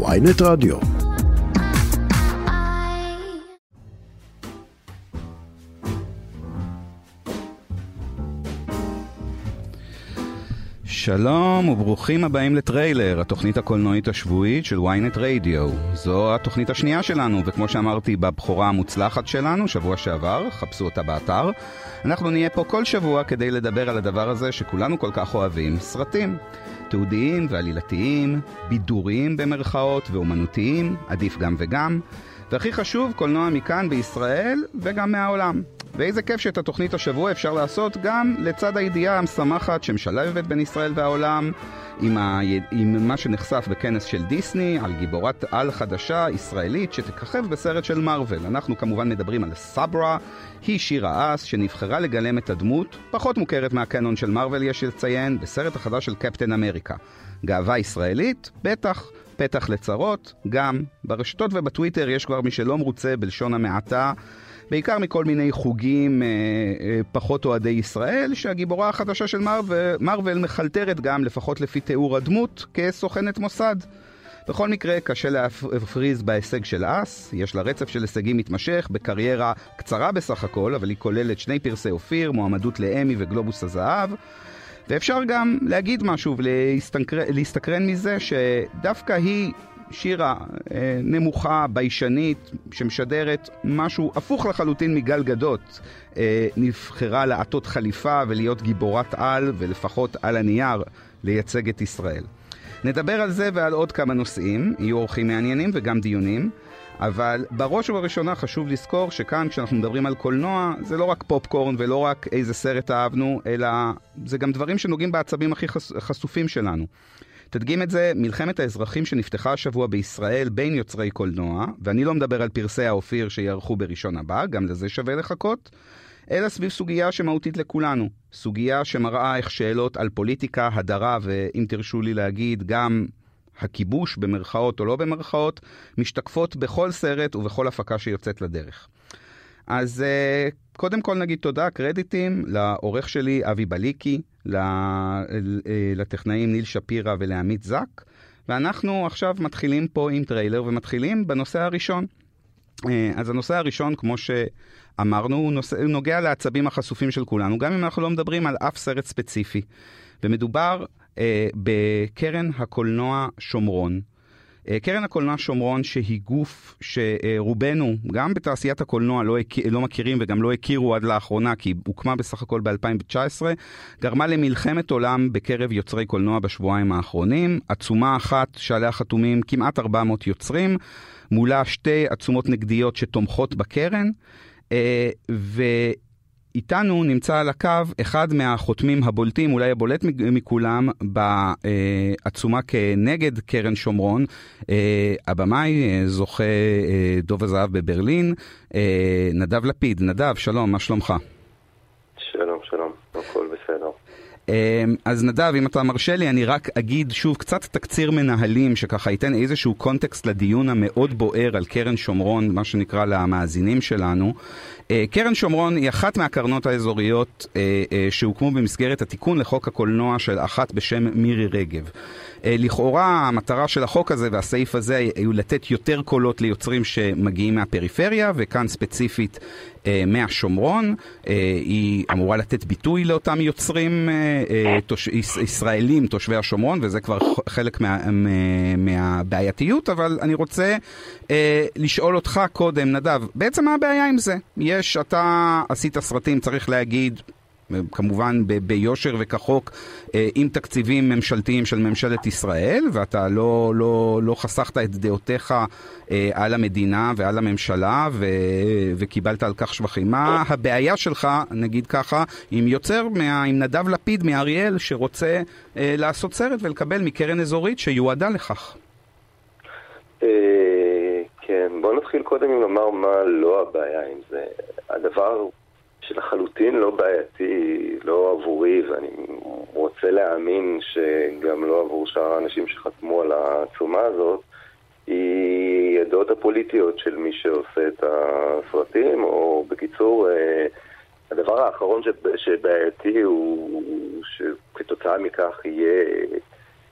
ויינט רדיו. שלום וברוכים הבאים לטריילר, התוכנית הקולנועית השבועית של ynet רדיו. זו התוכנית השנייה שלנו, וכמו שאמרתי בבכורה המוצלחת שלנו, שבוע שעבר, חפשו אותה באתר, אנחנו נהיה פה כל שבוע כדי לדבר על הדבר הזה שכולנו כל כך אוהבים, סרטים. תיעודיים ועלילתיים, בידוריים במרכאות ואומנותיים, עדיף גם וגם, והכי חשוב, קולנוע מכאן בישראל וגם מהעולם. ואיזה כיף שאת התוכנית השבוע אפשר לעשות גם לצד הידיעה המשמחת שמשלבת בין ישראל והעולם, עם, ה... עם מה שנחשף בכנס של דיסני על גיבורת על חדשה ישראלית שתככב בסרט של מארוול. אנחנו כמובן מדברים על סברה, היא שירה אס שנבחרה לגלם את הדמות, פחות מוכרת מהקנון של מארוול יש לציין, בסרט החדש של קפטן אמריקה. גאווה ישראלית? בטח. פתח לצרות, גם ברשתות ובטוויטר יש כבר מי שלא מרוצה בלשון המעטה בעיקר מכל מיני חוגים אה, אה, פחות אוהדי ישראל, שהגיבורה החדשה של מרוול, מרוול מחלטרת גם, לפחות לפי תיאור הדמות, כסוכנת מוסד. בכל מקרה, קשה להפריז בהישג של אס, יש לה רצף של הישגים מתמשך, בקריירה קצרה בסך הכל, אבל היא כוללת שני פרסי אופיר, מועמדות לאמי וגלובוס הזהב. ואפשר גם להגיד משהו ולהסתקרן מזה שדווקא היא שירה אה, נמוכה, ביישנית, שמשדרת משהו הפוך לחלוטין מגל גדות. אה, נבחרה לעטות חליפה ולהיות גיבורת על, ולפחות על הנייר, לייצג את ישראל. נדבר על זה ועל עוד כמה נושאים, יהיו אורחים מעניינים וגם דיונים. אבל בראש ובראשונה חשוב לזכור שכאן כשאנחנו מדברים על קולנוע זה לא רק פופקורן ולא רק איזה סרט אהבנו, אלא זה גם דברים שנוגעים בעצבים הכי חש... חשופים שלנו. תדגים את זה, מלחמת האזרחים שנפתחה השבוע בישראל בין יוצרי קולנוע, ואני לא מדבר על פרסי האופיר שיערכו בראשון הבא, גם לזה שווה לחכות, אלא סביב סוגיה שמהותית לכולנו. סוגיה שמראה איך שאלות על פוליטיקה, הדרה, ואם תרשו לי להגיד, גם הכיבוש, במרכאות או לא במרכאות, משתקפות בכל סרט ובכל הפקה שיוצאת לדרך. אז uh, קודם כל נגיד תודה, קרדיטים לעורך שלי אבי בליקי, אה, לטכנאים ניל שפירא ולעמית זק, ואנחנו עכשיו מתחילים פה עם טריילר ומתחילים בנושא הראשון. אה, אז הנושא הראשון, כמו שאמרנו, הוא, נושא, נוגע לעצבים החשופים של כולנו, גם אם אנחנו לא מדברים על אף סרט ספציפי. ומדובר אה, בקרן הקולנוע שומרון. אה, קרן הקולנוע שומרון שהיא גוף שרובנו, גם בתעשיית הקולנוע, לא, לא מכירים וגם לא הכירו עד לאחרונה, כי היא הוקמה בסך הכל ב-2019, גרמה למלחמת עולם בקרב יוצרי קולנוע בשבועיים האחרונים. עצומה אחת שעליה חתומים כמעט 400 יוצרים, מולה שתי עצומות נגדיות שתומכות בקרן. ו... איתנו נמצא על הקו אחד מהחותמים הבולטים, אולי הבולט מכולם, בעצומה כנגד קרן שומרון, אה, הבמאי, אה, זוכה אה, דוב הזהב בברלין, נדב לפיד. נדב, שלום, מה שלומך? שלום, שלום, הכל בסדר. אז נדב, אם אתה מרשה לי, אני רק אגיד שוב קצת תקציר מנהלים, שככה ייתן איזשהו קונטקסט לדיון המאוד בוער על קרן שומרון, מה שנקרא למאזינים שלנו. אה, קרן שומרון היא אחת מהקרנות האזוריות אה, אה, שהוקמו במסגרת התיקון לחוק הקולנוע של אחת בשם מירי רגב. לכאורה המטרה של החוק הזה והסעיף הזה היו לתת יותר קולות ליוצרים שמגיעים מהפריפריה, וכאן ספציפית מהשומרון. היא אמורה לתת ביטוי לאותם יוצרים תוש... ישראלים, תושבי השומרון, וזה כבר חלק מה... מהבעייתיות, אבל אני רוצה לשאול אותך קודם, נדב, בעצם מה הבעיה עם זה? יש, אתה עשית סרטים, צריך להגיד, כמובן ב- ביושר וכחוק, אה, עם תקציבים ממשלתיים של ממשלת ישראל, ואתה לא, לא, לא חסכת את דעותיך אה, על המדינה ועל הממשלה, ו- וקיבלת על כך שבחים. מה הבעיה שלך, נגיד ככה, עם יוצר, מה, עם נדב לפיד מאריאל, שרוצה אה, לעשות סרט ולקבל מקרן אזורית שיועדה לכך? כן, בוא נתחיל קודם עם לומר מה לא הבעיה עם זה. הדבר שלחלוטין לא בעייתי, לא עבורי, ואני רוצה להאמין שגם לא עבור שאר האנשים שחתמו על העצומה הזאת, היא הדעות הפוליטיות של מי שעושה את הסרטים, או בקיצור, אה, הדבר האחרון שבעייתי הוא שכתוצאה מכך יהיה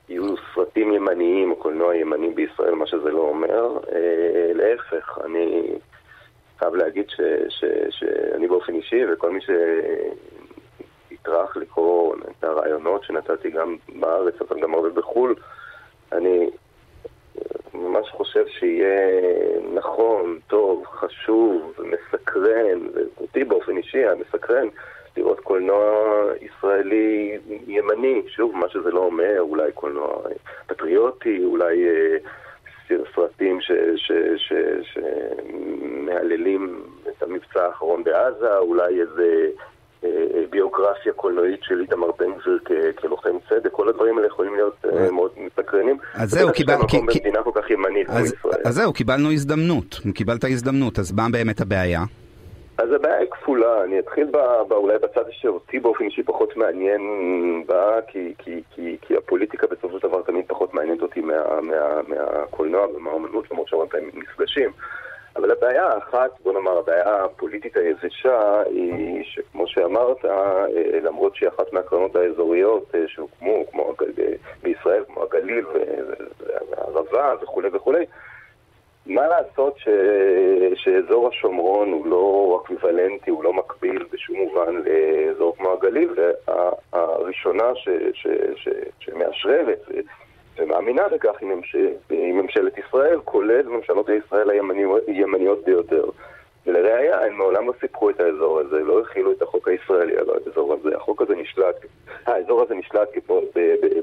יהיו סרטים ימניים או קולנוע ימני בישראל, מה שזה לא אומר. אה, להפך, אני חייב להגיד ש, ש, שאני באופן אישי וכל מי שיטרח לקרוא את הרעיונות שנתתי גם בארץ, אבל גם הרבה בחו"ל, אני ממש חושב שיהיה נכון, טוב, חשוב, מסקרן, ואותי באופן אישי היה מסקרן לראות קולנוע ישראלי ימני, שוב, מה שזה לא אומר, אולי קולנוע פטריוטי, אולי אה, סרטים שמהללים את המבצע האחרון בעזה, אולי איזה אה, ביוגרפיה קולנועית של איתמר בן גביר כלוחם צדק, כל הדברים האלה יכולים להיות אה, אה. מאוד מסקרנים. אז זהו, קיבלנו... במדינה כל כך ימנית כמו ישראל. אז זהו, קיבלנו הזדמנות, קיבלת הזדמנות, אז מה באמת הבעיה? אז הבעיה היא כפולה, אני אתחיל ב, ב, אולי בצד שאותי באופן אישי פחות מעניין בה, כי, כי, כי, כי הפוליטיקה בסופו של דבר תמיד פחות מעניינת אותי מה, מה, מהקולנוע ומהאומנות, למרות שהרבה פעמים מפגשים. אבל הבעיה האחת, בוא נאמר, הבעיה הפוליטית היבשה היא שכמו שאמרת, אה, למרות שהיא אחת מהקרנות האזוריות אה, שהוקמו, כמו בישראל, כמו הגליל והערבה וכולי וכולי, מה לעשות ש... שאזור השומרון הוא לא אקוויוולנטי, הוא לא מקביל בשום מובן לאזור כמו הגליל, והראשונה ש... ש... ש... שמאשררת ומאמינה בכך היא, ממש... ממשלת ישראל, כולל ממשלות ישראל הימניות ביותר. ולראיה, הם מעולם לא סיפחו את האזור הזה, לא הכילו את החוק הישראלי על האזור הזה. החוק הזה נשלט, האזור הזה נשלט כפועל,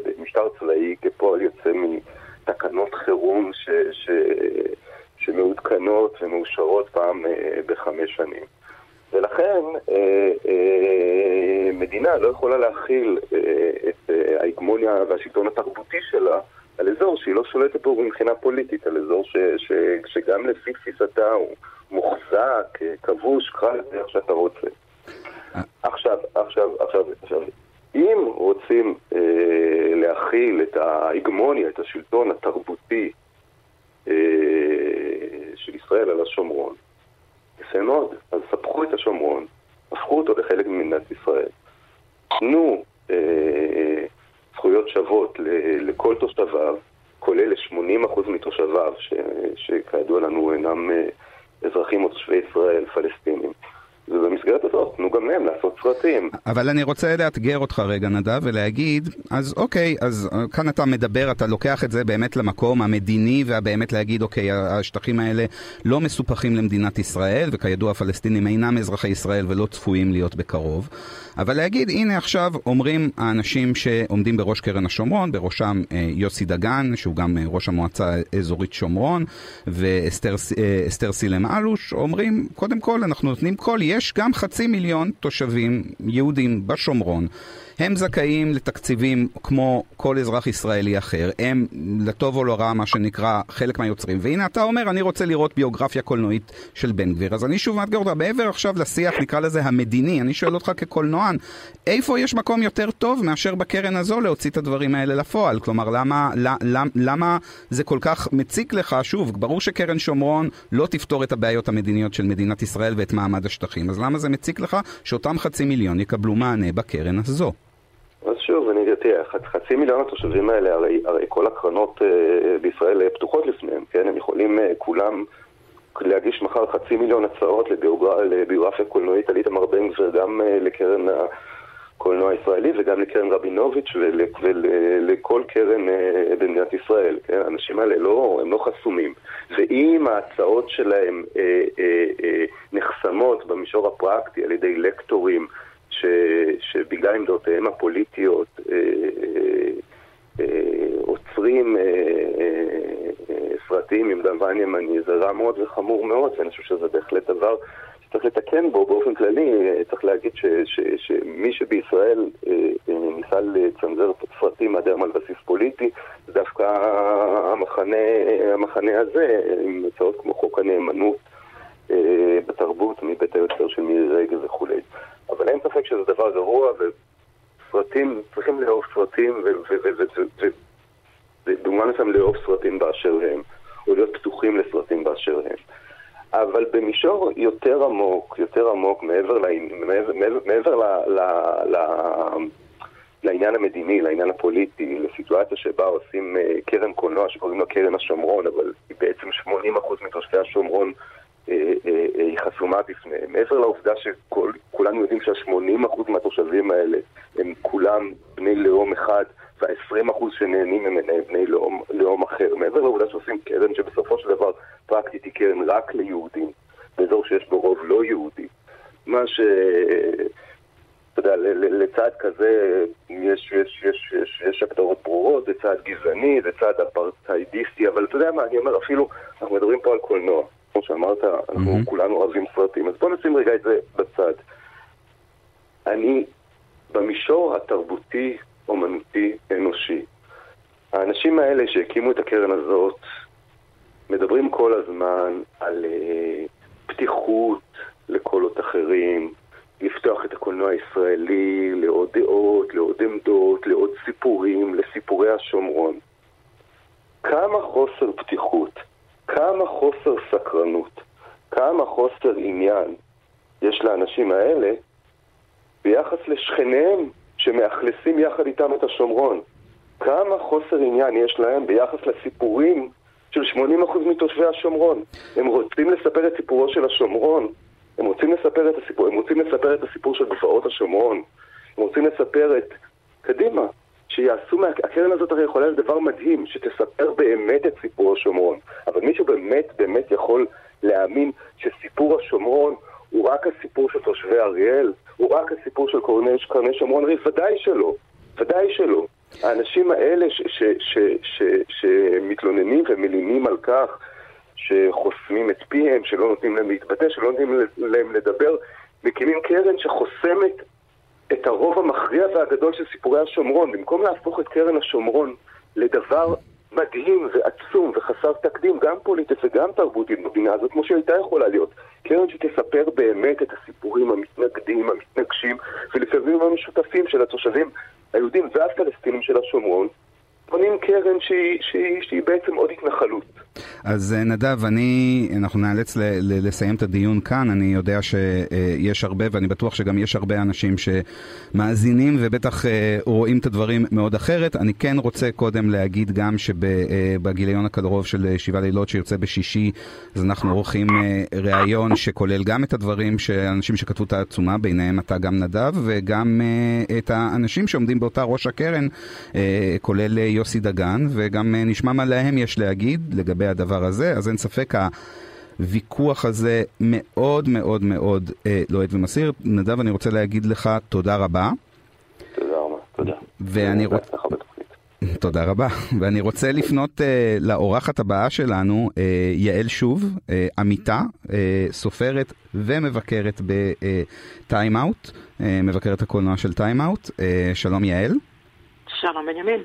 במשטר צבאי, כפועל יוצא מתקנות חירום ש, ש, שמעודכנות ומאושרות פעם אה, בחמש שנים. ולכן אה, אה, מדינה לא יכולה להכיל את ההגמוניה והשלטון התרבותי שלה על אזור שהיא לא שולטת בו מבחינה פוליטית, על אזור ש, ש, שגם לפי תפיסתה הוא מוחזק, כבוש, קרא לזה איך שאתה רוצה. עכשיו, עכשיו, עכשיו, עכשיו, אם רוצים אה, להכיל את ההגמוניה, את השלטון התרבותי אה, השומרון, יפה מאוד. אז ספחו את השומרון, הפכו אותו לחלק ממדינת ישראל. תנו אה, זכויות שוות לכל תושביו, כולל ל-80% מתושביו, שכידוע לנו אינם אה, אזרחים או תושבי ישראל, פלסטינים. ובמסגרת הזאת תנו גם להם לעשות סרטים. אבל אני רוצה לאתגר אותך רגע, נדב, ולהגיד, אז אוקיי, אז אה, כאן אתה מדבר, אתה לוקח את זה באמת למקום המדיני, והבאמת להגיד, אוקיי, השטחים האלה לא מסופחים למדינת ישראל, וכידוע הפלסטינים אינם אזרחי ישראל ולא צפויים להיות בקרוב. אבל להגיד, הנה עכשיו אומרים האנשים שעומדים בראש קרן השומרון, בראשם אה, יוסי דגן, שהוא גם אה, ראש המועצה האזורית שומרון, ואסתר סילם אלוש, אומרים, קודם כל, אנחנו נותנים קול, יש גם חצי מיליון תושבים יהודים בשומרון. הם זכאים לתקציבים כמו כל אזרח ישראלי אחר, הם לטוב או לרע מה שנקרא חלק מהיוצרים. והנה אתה אומר אני רוצה לראות ביוגרפיה קולנועית של בן גביר, אז אני שוב מאתגר אותך, מעבר עכשיו לשיח נקרא לזה המדיני, אני שואל אותך כקולנוען, איפה יש מקום יותר טוב מאשר בקרן הזו להוציא את הדברים האלה לפועל? כלומר למה, למה, למה זה כל כך מציק לך? שוב, ברור שקרן שומרון לא תפתור את הבעיות המדיניות של מדינת ישראל ואת מעמד השטחים, אז למה זה מציק לך שאותם חצי מיליון יקבלו מענה בקרן הזו? אז שוב, אני תראה, חצי מיליון התושבים האלה, הרי, הרי כל הקרנות אה, בישראל אה, פתוחות לפניהם, כן? הם יכולים אה, כולם להגיש מחר חצי מיליון הצעות לביוגרפיה, קולנועית על איתמר בן גביר, גם אה, לקרן הקולנוע הישראלי וגם לקרן רבינוביץ' ול, ולכל קרן אה, במדינת ישראל, כן? האנשים האלה לא, הם לא חסומים. ואם ההצעות שלהם אה, אה, אה, נחסמות במישור הפרקטי על ידי לקטורים, ש, שבגלל עמדותיהם הפוליטיות אה, אה, אה, עוצרים סרטים עם דוון ימני, זה רע מאוד וחמור מאוד, ואני חושב שזה בהחלט דבר שצריך לתקן בו באופן כללי. צריך להגיד ש, ש, שמי שבישראל ניסה לצנזר סרטים עד היום על בסיס פוליטי, זה דווקא המחנה, המחנה הזה, עם הצעות כמו חוק הנאמנות. בתרבות מבית היוצר של מירי רגב וכולי. אבל אין ספק שזה דבר גרוע, וסרטים, צריכים לאהוב סרטים, ובמובן מסוים לאהוב סרטים באשר הם, או להיות פתוחים לסרטים באשר הם. אבל במישור יותר עמוק, יותר עמוק, מעבר, ל, מעבר, מעבר ל, ל, ל, לעניין המדיני, לעניין הפוליטי, לסיטואציה שבה עושים אה, קרן קולנוע שקוראים לה קרן השומרון, אבל היא בעצם 80% מתושבי השומרון היא חסומה בפניהם. מעבר לעובדה שכולנו יודעים שה-80% מהתושבים האלה הם כולם בני לאום אחד, וה-20% שנהנים הם בני לאום, לאום אחר. מעבר לעובדה שעושים קרן שבסופו של דבר פרקטית היא קרן רק ליהודים, באזור שיש בו רוב לא יהודי. מה ש... אתה יודע, לצד כזה יש, יש, יש, יש, יש הגדרות ברורות, זה צעד גזעני, זה צעד אפרטהיידיסטי, אבל אתה יודע מה, אני אומר, אפילו, אנחנו מדברים פה על קולנוע. כמו שאמרת, אנחנו mm-hmm. כולנו אוהבים סרטים, אז בוא נשים רגע את זה בצד. אני, במישור התרבותי, אומנותי, אנושי, האנשים האלה שהקימו את הקרן הזאת, מדברים כל הזמן על uh, פתיחות לקולות אחרים, לפתוח את הקולנוע הישראלי לעוד דעות, לעוד עמדות, לעוד סיפורים, לסיפורי השומרון. כמה חוסר פתיחות, כמה חוסר סקרנות, כמה חוסר עניין יש לאנשים האלה ביחס לשכניהם שמאכלסים יחד איתם את השומרון. כמה חוסר עניין יש להם ביחס לסיפורים של 80% מתושבי השומרון. הם רוצים לספר את סיפורו של השומרון, הם רוצים לספר את הסיפור, הם רוצים לספר את הסיפור של גבעות השומרון, הם רוצים לספר את... קדימה, שיעשו, מה... הקרן הזאת הרי יכולה להיות דבר מדהים, שתספר באמת את סיפור השומרון. אבל מישהו באמת באמת יכול להאמין שסיפור השומרון הוא רק הסיפור של תושבי אריאל? הוא רק הסיפור של קרני, שומרון? הרי ודאי שלא, ודאי שלא. האנשים האלה שמתלוננים ומלינים על כך שחוסמים את פיהם, שלא נותנים להם להתבטא, שלא נותנים להם לדבר, מקימים קרן שחוסמת את הרוב המכריע והגדול של סיפורי השומרון. במקום להפוך את קרן השומרון לדבר מדהים ועצום וחסר תקדים, גם פוליטית וגם תרבותית במדינה הזאת, כמו שהייתה יכולה להיות. קרן שתספר באמת את הסיפורים המתנגדים, המתנגשים, ולפעמים המשותפים של התושבים היהודים והפלסטינים של השומרון, בונים קרן שהיא, שהיא, שהיא בעצם עוד התנחלות. אז אה, נדב, אני, אנחנו נאלץ ל, ל, לסיים את הדיון כאן. אני יודע שיש הרבה, ואני בטוח שגם יש הרבה אנשים שמאזינים ובטח אה, רואים את הדברים מאוד אחרת. אני כן רוצה קודם להגיד גם שבגיליון הקרוב של שבעה לילות שיוצא בשישי, אז אנחנו עורכים אה, ראיון שכולל גם את הדברים אנשים שכתבו את העצומה, ביניהם אתה גם נדב, וגם את האנשים שעומדים באותה ראש הקרן, כולל יוסי דגן, וגם נשמע מה להם יש להגיד לגבי הדבר הזה, אז אין ספק הוויכוח הזה מאוד מאוד מאוד אה, לוהט ומסעיר. נדב, אני רוצה להגיד לך תודה רבה. תודה רבה, תודה. ואני רוצה... תודה רבה. ואני רוצה לפנות uh, לאורחת הבאה שלנו, uh, יעל שוב, uh, עמיתה, uh, סופרת ומבקרת בטיים אאוט, uh, מבקרת הקולנוע של טיים אאוט. Uh, שלום יעל. שלום בנימין.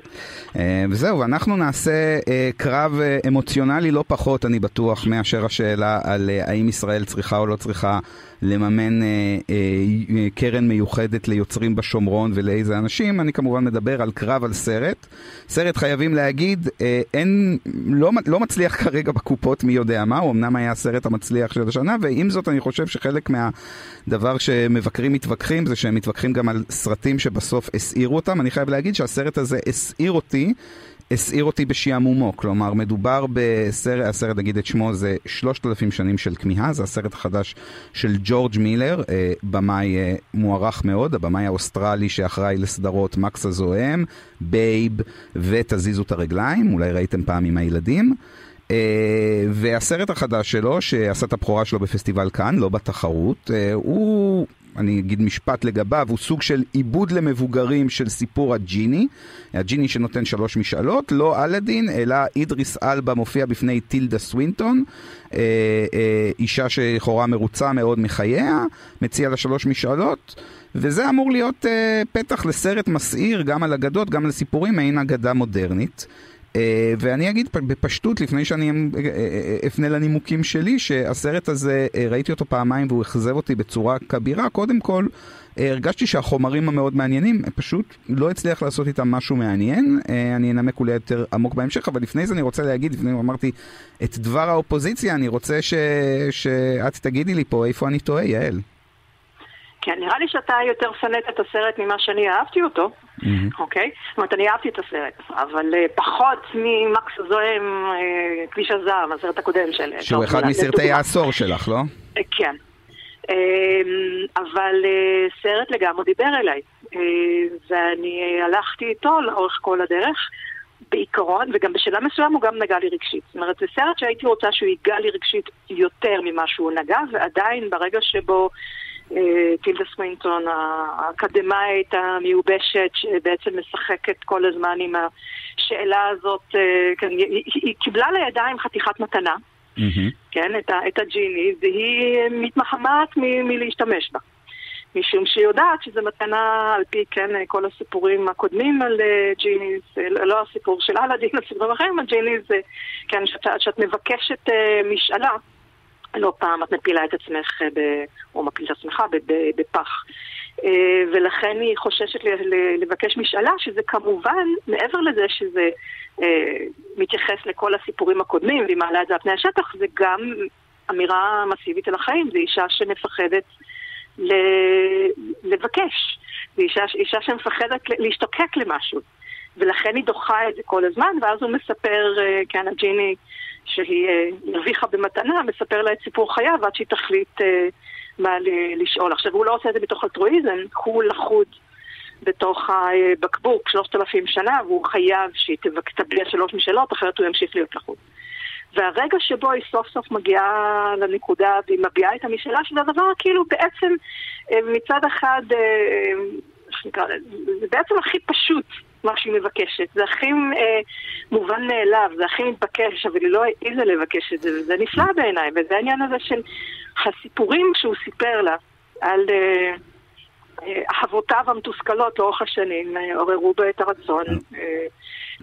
אה, וזהו, אנחנו נעשה אה, קרב אה, אמוציונלי לא פחות, אני בטוח, מאשר השאלה על האם ישראל צריכה או לא צריכה לממן אה, אה, קרן מיוחדת ליוצרים בשומרון ולאיזה אנשים. אני כמובן מדבר על קרב על סרט. סרט חייבים להגיד, אה, אין, לא, לא מצליח כרגע בקופות מי יודע מה, הוא אמנם היה הסרט המצליח של השנה, ועם זאת אני חושב שחלק מהדבר שמבקרים מתווכחים זה שהם מתווכחים גם על סרטים שבסוף הסעירו אותם. אני חייב להגיד שהסרט הזה הסעיר אותי. הסעיר אותי בשעמומו, כלומר מדובר בסרט, הסרט נגיד את שמו זה שלושת אלפים שנים של כמיהה, זה הסרט החדש של ג'ורג' מילר, אה, במאי אה, מוערך מאוד, הבמאי האוסטרלי שאחראי לסדרות מקס הזועם, בייב ותזיזו את הרגליים, אולי ראיתם פעם עם הילדים. אה, והסרט החדש שלו, שעשה את הבכורה שלו בפסטיבל קאן, לא בתחרות, אה, הוא אני אגיד משפט לגביו, הוא סוג של עיבוד למבוגרים של סיפור הג'יני. הג'יני שנותן שלוש משאלות, לא אלאדין, אלא אידריס אלבה מופיע בפני טילדה סווינטון, אה, אה, אישה שלכאורה מרוצה מאוד מחייה, מציע לה שלוש משאלות. וזה אמור להיות אה, פתח לסרט מסעיר גם על אגדות, גם על סיפורים, מעין אגדה מודרנית. Uh, ואני אגיד בפשטות, לפני שאני uh, uh, אפנה לנימוקים שלי, שהסרט הזה, ראיתי אותו פעמיים והוא אכזב אותי בצורה כבירה. קודם כל, הרגשתי שהחומרים המאוד מעניינים, פשוט לא הצליח לעשות איתם משהו מעניין. אני אנמק אולי יותר עמוק בהמשך, אבל לפני זה אני רוצה להגיד, לפני אמרתי את דבר האופוזיציה, אני רוצה ש, שאת תגידי לי פה איפה אני טועה, יעל. כן, נראה לי שאתה יותר שנאת את הסרט ממה שאני אהבתי אותו, אוקיי? זאת אומרת, אני אהבתי את הסרט, אבל אה, פחות ממקס הזוהם, אה, כביש הזעם, הסרט הקודם של... שהוא אחד מסרטי העשור שלך, לא? כן. אבל סרט לגמרי דיבר אליי, ואני הלכתי איתו לאורך כל הדרך. בעיקרון, וגם בשלב מסוים הוא גם נגע לי רגשית. זאת אומרת, זה סרט שהייתי רוצה שהוא ייגע לי רגשית יותר ממה שהוא נגע, ועדיין ברגע שבו אה, טילדה סווינטון, האקדמאית המיובשת, שבעצם משחקת כל הזמן עם השאלה הזאת, אה, כן, היא, היא קיבלה לידיים חתיכת מתנה, mm-hmm. כן, את, את הג'יני, והיא מתמהמת מלהשתמש בה. משום שהיא יודעת שזו מתנה על פי, כן, כל הסיפורים הקודמים על אה, ג'יניס, לא הסיפור של אלאדין, הסיפורים אחרים על ג'יניס, כן, שאת, שאת מבקשת משאלה. לא פעם את מפילה את עצמך, ב, או מפילה את עצמך בפח. אה, ולכן היא חוששת לבקש משאלה, שזה כמובן, מעבר לזה שזה אה, מתייחס לכל הסיפורים הקודמים, והיא מעלה את זה על פני השטח, זה גם אמירה מסיבית על החיים, זו אישה שמפחדת לבקש, זו אישה, אישה שמפחדת להשתוקק למשהו. ולכן היא דוחה את זה כל הזמן, ואז הוא מספר, אה, כן, הג'יני שהיא אה, הרוויחה במתנה, מספר לה את סיפור חייו עד שהיא תחליט אה, מה לשאול. עכשיו, הוא לא עושה את זה מתוך אלטרואיזם, הוא לחוד בתוך הבקבוק שלושת אלפים שנה, והוא חייב שהיא תביע שלוש משאלות, אחרת הוא ימשיך להיות לחוד. והרגע שבו היא סוף סוף מגיעה לנקודה והיא מביעה את המשאלה, שזה הדבר כאילו בעצם אה, מצד אחד, זה בעצם הכי פשוט מה שהיא מבקשת. זה הכי אה, מובן מאליו, זה הכי מתבקש, אבל היא לא העיזה לבקש את זה, וזה נפלא בעיניי, וזה העניין הזה של הסיפורים שהוא סיפר לה על... אה, אה אהבותיו המתוסכלות לאורך השנים אה, עוררו בה את הרצון אה,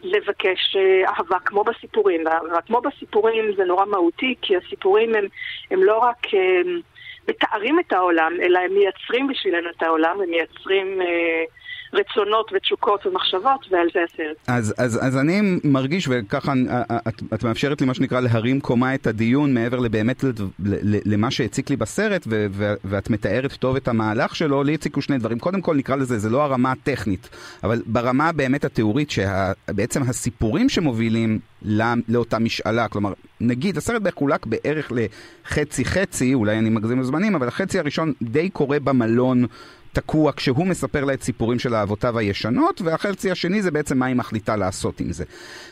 לבקש אהבה כמו בסיפורים. וכמו בסיפורים זה נורא מהותי, כי הסיפורים הם, הם לא רק מתארים את העולם, אלא הם מייצרים בשבילנו את העולם, הם מייצרים רצונות ותשוקות ומחשבות, ועל זה הסרט. אז, אז, אז אני מרגיש, וככה את, את מאפשרת לי מה שנקרא להרים קומה את הדיון מעבר לבאמת למה שהציק לי בסרט, ו, ו, ואת מתארת טוב את המהלך שלו, לי הציקו שני דברים. קודם כל נקרא לזה, זה לא הרמה הטכנית, אבל ברמה באמת התיאורית, שבעצם הסיפורים שמובילים לא, לאותה משאלה, כלומר, נגיד, הסרט מחולק בערך לחצי-חצי, אולי אני מגזים לזמנים, אבל החצי הראשון די קורה במלון. תקוע כשהוא מספר לה את סיפורים של אהבותיו הישנות, והחצי השני זה בעצם מה היא מחליטה לעשות עם זה.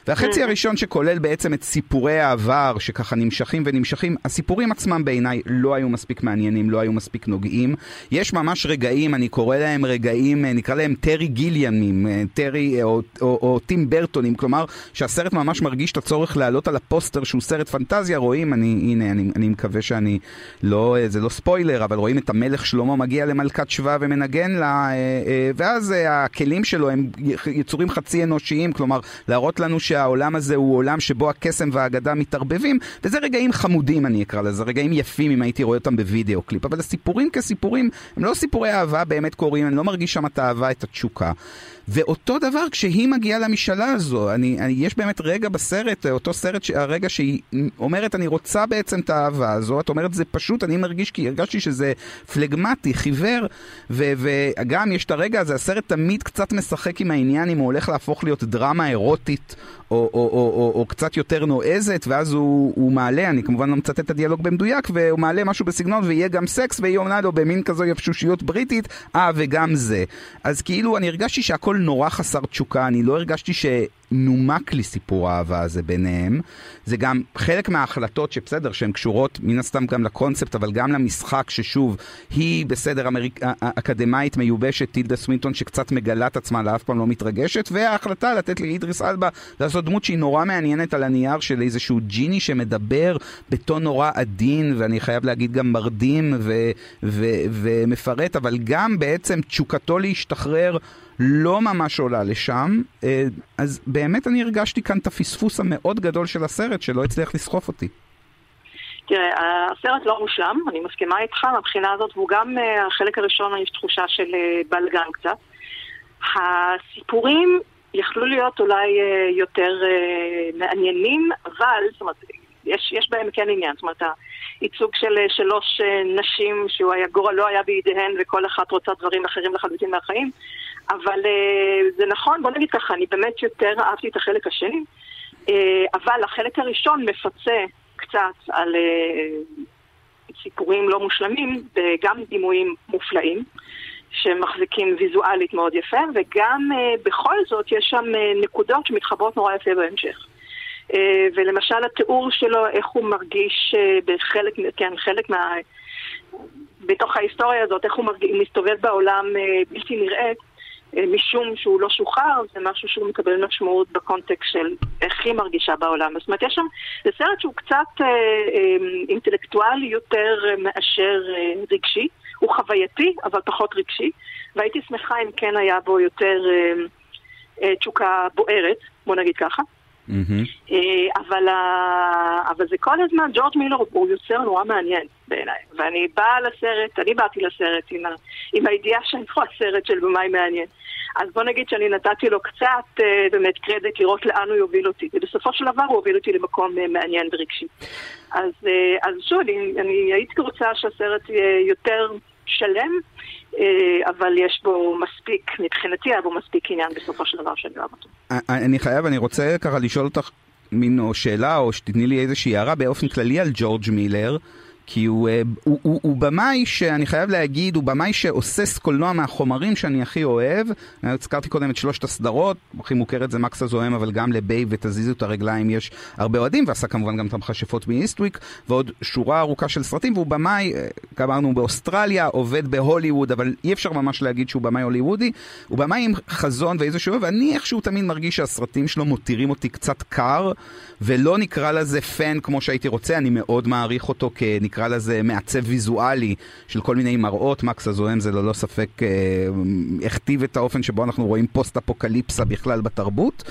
והחצי הראשון שכולל בעצם את סיפורי העבר, שככה נמשכים ונמשכים, הסיפורים עצמם בעיניי לא היו מספיק מעניינים, לא היו מספיק נוגעים. יש ממש רגעים, אני קורא להם רגעים, אה, נקרא להם טרי גיליאמים, אה, טרי או, או, או, או טים ברטונים, כלומר שהסרט ממש מרגיש את הצורך לעלות על הפוסטר שהוא סרט פנטזיה, רואים, אני, הנה, אני, אני מקווה שאני לא, אה, זה לא ספוילר, אבל רואים את המלך שלמה מגיע למלכת שבא ומנגן לה, אה, אה, ואז אה, הכלים שלו הם יצורים חצי אנושיים, כלומר, להראות לנו שהעולם הזה הוא עולם שבו הקסם והאגדה מתערבבים, וזה רגעים חמודים אני אקרא לזה, רגעים יפים אם הייתי רואה אותם בווידאו קליפ, אבל הסיפורים כסיפורים הם לא סיפורי אהבה באמת קורים, אני לא מרגיש שם את האהבה, את התשוקה. ואותו דבר כשהיא מגיעה למשאלה הזו, אני, אני, יש באמת רגע בסרט, אותו סרט, הרגע שהיא אומרת, אני רוצה בעצם את האהבה הזו, את אומרת, זה פשוט, אני מרגיש, כי הרגשתי שזה פלגמטי, חיוור, ו, וגם יש את הרגע הזה, הסרט תמיד קצת משחק עם העניין אם הוא הולך להפוך להיות דרמה אירוטית או, או, או, או, או קצת יותר נועזת, ואז הוא, הוא מעלה, אני כמובן לא מצטט את הדיאלוג במדויק, והוא מעלה משהו בסגנון, ויהיה גם סקס, והיא עונה לו במין כזו יפשושיות בריטית, אה, וגם זה. אז כאילו, אני הרגשתי שהכל נורא חסר תשוקה, אני לא הרגשתי ש... נומק לי סיפור האהבה הזה ביניהם. זה גם חלק מההחלטות שבסדר, שהן קשורות מן הסתם גם לקונספט, אבל גם למשחק ששוב, היא בסדר אמריק... אקדמאית מיובשת, טילדה סווינטון, שקצת מגלה את עצמה, לאף פעם לא מתרגשת, וההחלטה לתת לאידריס אלבה לעשות דמות שהיא נורא מעניינת על הנייר של איזשהו ג'יני שמדבר בטון נורא עדין, ואני חייב להגיד גם מרדים ו... ו... ומפרט, אבל גם בעצם תשוקתו להשתחרר. לא ממש עולה לשם, אה, אז באמת אני הרגשתי כאן את הפספוס המאוד גדול של הסרט שלא הצליח לסחוף אותי. תראה, הסרט לא מושלם, אני מסכימה איתך מהבחינה הזאת, והוא גם, אה, החלק הראשון יש תחושה של אה, בלגן קצת. הסיפורים יכלו להיות אולי יותר מעניינים, אבל, זאת אומרת, יש, יש בהם כן עניין, זאת אומרת, ייצוג של שלוש נשים שהוא היה, גורלו לא היה בידיהן וכל אחת רוצה דברים אחרים לחלוטין מהחיים. אבל זה נכון, בוא נגיד ככה, אני באמת יותר אהבתי את החלק השני, אבל החלק הראשון מפצה קצת על סיפורים לא מושלמים וגם דימויים מופלאים. שמחזיקים ויזואלית מאוד יפה, וגם בכל זאת יש שם נקודות שמתחברות נורא יפה בהמשך. ולמשל התיאור שלו, איך הוא מרגיש בחלק, כן, חלק מה... בתוך ההיסטוריה הזאת, איך הוא מרגיש, מסתובב בעולם בלתי נראה, משום שהוא לא שוחרר, זה משהו שהוא מקבל משמעות בקונטקסט של איך היא מרגישה בעולם. זאת אומרת, יש שם, זה סרט שהוא קצת uh, uh, אינטלקטואלי יותר מאשר uh, רגשי. הוא חווייתי, אבל פחות רגשי, והייתי שמחה אם כן היה בו יותר אה, אה, תשוקה בוערת, בוא נגיד ככה. אה, אבל, אבל זה כל הזמן, ג'ורג' מילר הוא יוצר נורא מעניין בעיניי. ואני באה לסרט, אני באתי לסרט עם, עם הידיעה שאני פה הסרט של במאי מעניין. אז בוא נגיד שאני נתתי לו קצת אה, באמת קרדיט לראות לאן הוא יוביל אותי. ובסופו של דבר הוא הוביל אותי למקום אה, מעניין ורגשי. אז, אז שוב, אני, אני הייתי רוצה שהסרט יהיה יותר שלם, אה, אבל יש בו מספיק, מבחינתי היה בו מספיק עניין בסופו של דבר שאני אוהב אותו. אני חייב, אני רוצה ככה לשאול אותך מין או שאלה, או שתתני לי איזושהי הערה באופן כללי על ג'ורג' מילר. כי הוא, אה, הוא, הוא, הוא במאי שאני חייב להגיד, הוא במאי שעושה קולנוע מהחומרים שאני הכי אוהב. הזכרתי קודם את שלושת הסדרות, הכי מוכרת זה מקס הזוהם, אבל גם לבייב ותזיזו את הרגליים יש הרבה אוהדים, ועשה כמובן גם את המכשפות מאיסטוויק, ועוד שורה ארוכה של סרטים, והוא במאי, אמרנו אה, באוסטרליה, עובד בהוליווד, אבל אי אפשר ממש להגיד שהוא במאי הוליוודי. הוא במאי עם חזון ואיזשהו, ואני איכשהו תמיד מרגיש שהסרטים שלו מותירים אותי קצת קר, ולא נקרא לזה פן כמו שהייתי רוצה, אני מאוד מעריך אותו כנקרא... נקרא לזה מעצב ויזואלי של כל מיני מראות, מקס הזוהם זה ללא ספק אה, הכתיב את האופן שבו אנחנו רואים פוסט-אפוקליפסה בכלל בתרבות.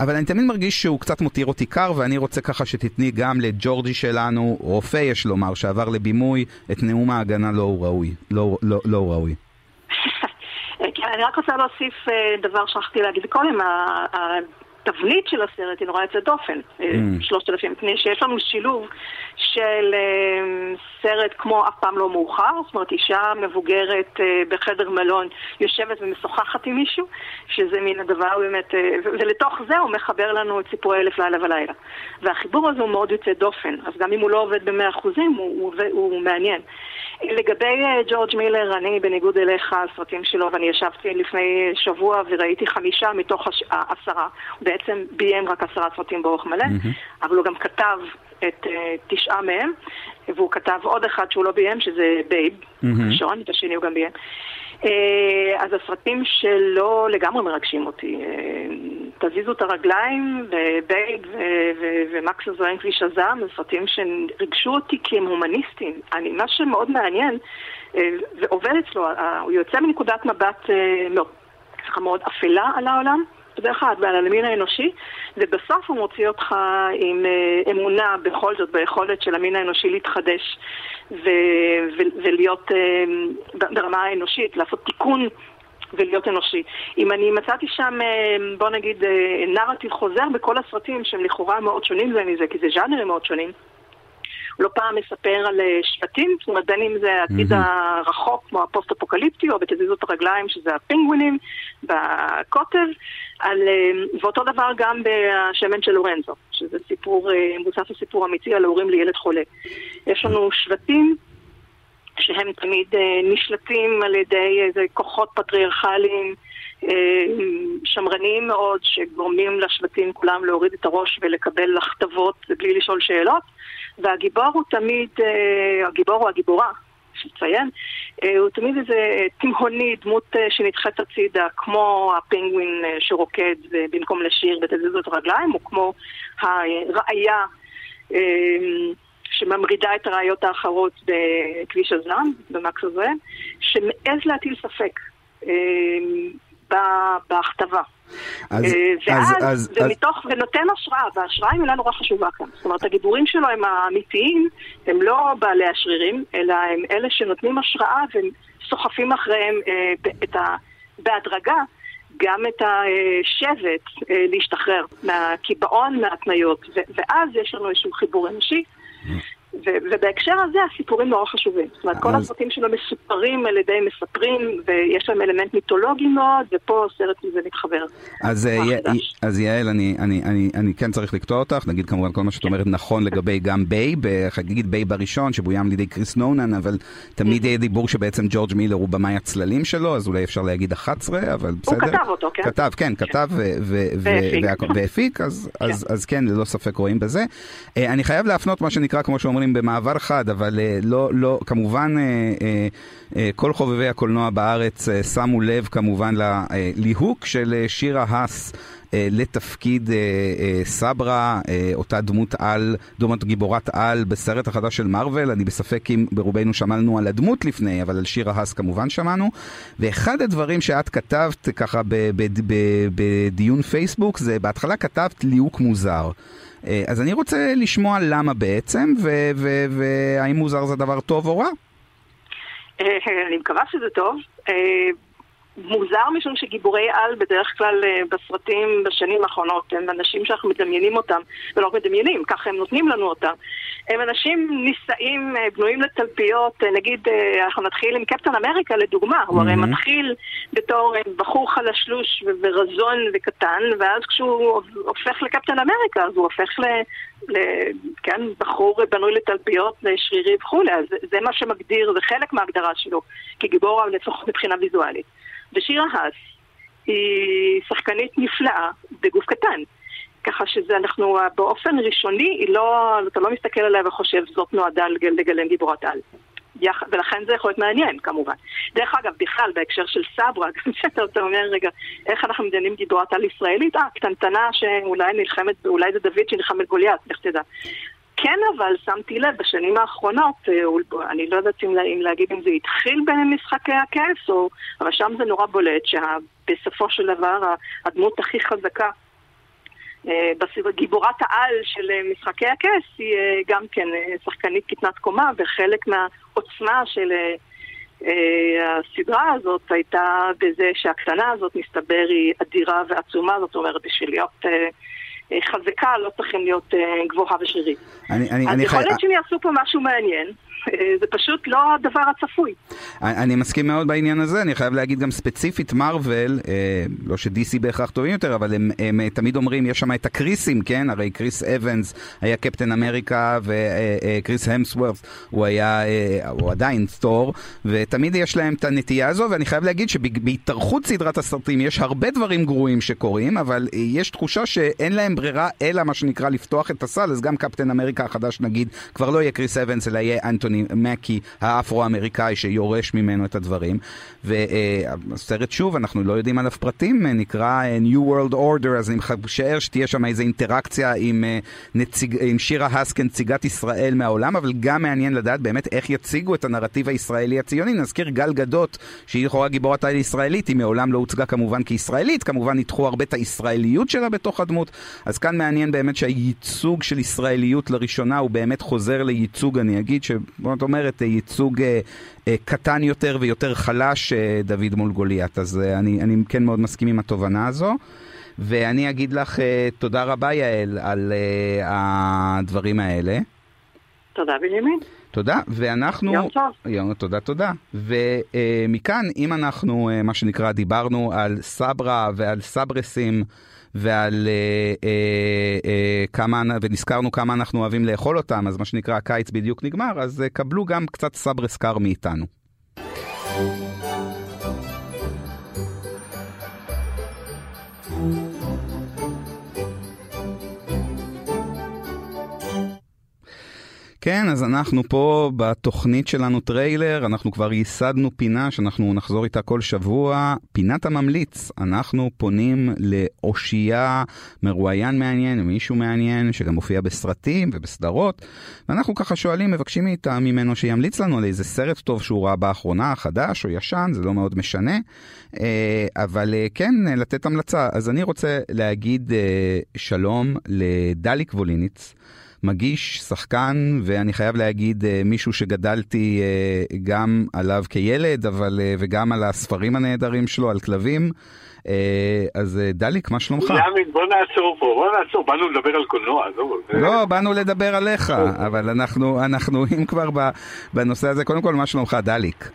אבל אני תמיד מרגיש שהוא קצת מותיר אותי קר, ואני רוצה ככה שתתני גם לג'ורג'י שלנו, רופא יש לומר, שעבר לבימוי, את נאום ההגנה לא הוא ראוי. לא, לא, לא הוא ראוי. כן, אני רק רוצה להוסיף אה, דבר שכחתי להגיד קודם, התבנית של הסרט היא נורא יוצאת דופן, mm. שלושת אלפים, מפני שיש לנו שילוב של אה, סרט כמו אף פעם לא מאוחר, זאת אומרת אישה מבוגרת אה, בחדר מלון יושבת ומשוחחת עם מישהו, שזה מין הדבר באמת, אה, ולתוך זה הוא מחבר לנו את סיפורי אלף לילה ולילה. והחיבור הזה הוא מאוד יוצא דופן, אז גם אם הוא לא עובד במאה אחוזים, הוא, הוא, הוא מעניין. לגבי ג'ורג' מילר, אני בניגוד אליך, הסרטים שלו, ואני ישבתי לפני שבוע וראיתי חמישה מתוך העשרה. בעצם ביים רק עשרה סרטים באורך מלא, ממ-הממ. אבל הוא גם כתב את אה, תשעה מהם, והוא כתב עוד אחד שהוא לא ביים, שזה בייב, ראשון, את השני הוא גם ביים. אה, אז הסרטים שלו לגמרי מרגשים אותי. אה, תזיזו את הרגליים, ובייב ומקס הזוהן כביש הזעם, זה סרטים שריגשו אותי כי הם הומניסטיים. אני, מה שמאוד מעניין, uh, ועובד אצלו, הוא יוצא מנקודת מבט מאוד, מאוד אפלה על העולם. בדרך כלל ועל המין האנושי, ובסוף הוא מוציא אותך עם אה, אמונה בכל זאת ביכולת של המין האנושי להתחדש ו- ו- ולהיות אה, ברמה האנושית, לעשות תיקון ולהיות אנושי. אם אני מצאתי שם, אה, בוא נגיד, נרטיב חוזר בכל הסרטים שהם לכאורה מאוד שונים זה מזה, כי זה ז'אנרים מאוד שונים. לא פעם מספר על אה, שבטים, זאת אומרת בין אם זה העתיד הרחוק כמו הפוסט-אפוקליפטי או בתזיזו את הרגליים שזה הפינגווינים בקוטב, על, אה, ואותו דבר גם בשמן של לורנזו, שזה סיפור, אה, מבוסס על סיפור אמיתי על ההורים לילד חולה. יש לנו שבטים שהם תמיד נשלטים על ידי איזה כוחות פטריארכליים שמרניים מאוד, שגורמים לשבטים כולם להוריד את הראש ולקבל הכתבות בלי לשאול שאלות. והגיבור הוא תמיד, אה, הגיבור או הגיבורה, יש לציין, אה, הוא תמיד איזה תימהוני, דמות אה, שנדחית הצידה, כמו הפינגווין שרוקד במקום לשיר בתזיזות רגליים, או כמו הראיה שממרידה את הראיות האחרות בכביש הזעם, במקס הזה, שמעז להטיל ספק בהכתבה. אז, אה, ואז, אז, אז, ומתוך, אז... ונותן השראה, וההשראה היא מילה נורא חשובה כאן. זאת אומרת, הגיבורים שלו הם האמיתיים, הם לא בעלי השרירים, אלא הם אלה שנותנים השראה וסוחפים אחריהם אה, את ה, בהדרגה גם את השבט אה, להשתחרר מהקיבעון, מההתניות, ואז יש לנו איזשהו חיבור אנושי. ו, ובהקשר הזה הסיפורים נורא חשובים. זאת אומרת, כל הסרטים שלו מסופרים על ידי מספרים, ויש להם אלמנט מיתולוגי מאוד, ופה הסרט הזה מתחבר. אז, אה, אז יעל, אני, אני, אני, אני כן צריך לקטוע אותך, נגיד כמובן כל מה שאת אומרת נכון לגבי גם ביי, נגיד ביי בראשון, שבוים על ידי קריס נונן, אבל תמיד יהיה דיבור שבעצם ג'ורג' מילר הוא במאי הצללים שלו, אז אולי אפשר להגיד 11, אבל בסדר. הוא כתב אותו, כן. כתב, כן, כתב והפיק, אז כן, ללא ספק רואים בזה. אה, אני חייב להפנות מה שנקרא, כמו שאומרים, במעבר חד, אבל אה, לא, לא, כמובן, אה, כל חובבי הקולנוע בארץ שמו לב כמובן לליהוק של שירה האס. לתפקיד סברה, אותה דמות על, דמות גיבורת על בסרט החדש של מארוול. אני בספק אם ברובנו שמענו על הדמות לפני, אבל על שירה האס כמובן שמענו. ואחד הדברים שאת כתבת ככה בדיון פייסבוק, זה בהתחלה כתבת ליהוק מוזר. אה, אז אני רוצה לשמוע למה בעצם, והאם מוזר זה דבר טוב או רע? אה, אני מקווה שזה טוב. אה, מוזר משום שגיבורי על בדרך כלל בסרטים בשנים האחרונות הם אנשים שאנחנו מדמיינים אותם, ולא מדמיינים, ככה הם נותנים לנו אותם. הם אנשים נישאים, בנויים לתלפיות, נגיד אנחנו נתחיל עם קפטן אמריקה לדוגמה, הוא הרי מתחיל בתור בחור חלשלוש ורזון וקטן, ואז כשהוא הופך לקפטן אמריקה אז הוא הופך ל... ל כן, בחור בנוי לתלפיות, לשרירי וכולי, אז זה מה שמגדיר, זה חלק מההגדרה שלו כגיבור לפחות מבחינה ויזואלית. ושירה האס היא שחקנית נפלאה בגוף קטן. ככה שזה אנחנו באופן ראשוני, לא, אתה לא מסתכל עליה וחושב זאת נועדה לגלם גיבורת על. יח... ולכן זה יכול להיות מעניין כמובן. דרך אגב, בכלל, בהקשר של סברה, גם שאתה אומר, רגע, איך אנחנו מדיינים גיבורת על ישראלית? אה, קטנטנה שאולי נלחמת, אולי זה דוד שנלחם בגוליית, לך תדע. כן אבל שמתי לב בשנים האחרונות, אה, אני לא יודעת אם, אם להגיד אם זה התחיל במשחקי הכס, או, אבל שם זה נורא בולט שבסופו של דבר הדמות הכי חזקה אה, גיבורת העל של אה, משחקי הכס היא גם כן שחקנית קטנת קומה, וחלק מהעוצמה של הסדרה הזאת הייתה בזה שהקטנה הזאת, מסתבר, היא אדירה ועצומה, זאת אומרת, בשביל להיות חזקה לא צריכים להיות גבוהה ושרירית. אז יכול להיות שהם יעשו פה משהו מעניין. זה פשוט לא הדבר הצפוי. אני מסכים מאוד בעניין הזה, אני חייב להגיד גם ספציפית מרוויל, אה, לא ש-DC בהכרח טובים יותר, אבל הם, הם הם תמיד אומרים, יש שם את הקריסים, כן? הרי קריס אבנס היה קפטן אמריקה, וקריס המסוורף הוא היה, אה, הוא עדיין סטור, ותמיד יש להם את הנטייה הזו, ואני חייב להגיד שבהתארכות סדרת הסרטים יש הרבה דברים גרועים שקורים, אבל יש תחושה שאין להם ברירה אלא מה שנקרא לפתוח את הסל, אז גם קפטן אמריקה החדש נגיד, כבר לא יהיה קריס אבנס, אלא יהיה אנטוני. מקי האפרו-אמריקאי שיורש ממנו את הדברים. והסרט שוב, אנחנו לא יודעים עליו פרטים, נקרא אה, New World Order, אז אני משער שתהיה שם איזו אינטראקציה עם, אה, נציג, עם שירה האסקן, נציגת ישראל מהעולם, אבל גם מעניין לדעת באמת איך יציגו את הנרטיב הישראלי הציוני. נזכיר גל גדות, שהיא לכאורה גיבורת העל ישראלית, היא מעולם לא הוצגה כמובן כישראלית, כמובן ניתחו הרבה את הישראליות שלה בתוך הדמות, אז כאן מעניין באמת שהייצוג של ישראליות לראשונה הוא באמת חוזר לייצוג, אני אגיד. זאת אומרת, ייצוג אה, אה, קטן יותר ויותר חלש, אה, דוד מול גוליית. אז אה, אני, אני כן מאוד מסכים עם התובנה הזו. ואני אגיד לך אה, תודה רבה, יעל, על אה, הדברים האלה. תודה, בנימין. תודה, ואנחנו... יום טוב. יום, תודה, תודה. ומכאן, אם אנחנו, אה, מה שנקרא, דיברנו על סברה ועל סברסים, ועל אה, אה, אה, כמה, ונזכרנו כמה אנחנו אוהבים לאכול אותם, אז מה שנקרא הקיץ בדיוק נגמר, אז אה, קבלו גם קצת סברס קר מאיתנו. כן, אז אנחנו פה בתוכנית שלנו טריילר, אנחנו כבר ייסדנו פינה שאנחנו נחזור איתה כל שבוע, פינת הממליץ. אנחנו פונים לאושיה, מרואיין מעניין, מישהו מעניין, שגם מופיע בסרטים ובסדרות, ואנחנו ככה שואלים, מבקשים מאיתה, ממנו שימליץ לנו על איזה סרט טוב שהוא ראה באחרונה, חדש או ישן, זה לא מאוד משנה, אה, אבל אה, כן, לתת המלצה. אז אני רוצה להגיד אה, שלום לדליק ווליניץ. מגיש, שחקן, ואני חייב להגיד מישהו שגדלתי גם עליו כילד, אבל וגם על הספרים הנהדרים שלו, על כלבים. אז דליק, מה שלומך? בוא נעצור פה, בוא נעצור, באנו לדבר על קולנוע, עזוב. לא, באנו לדבר עליך, אבל אנחנו, אנחנו, אם כבר בנושא הזה, קודם כל, מה שלומך, דליק?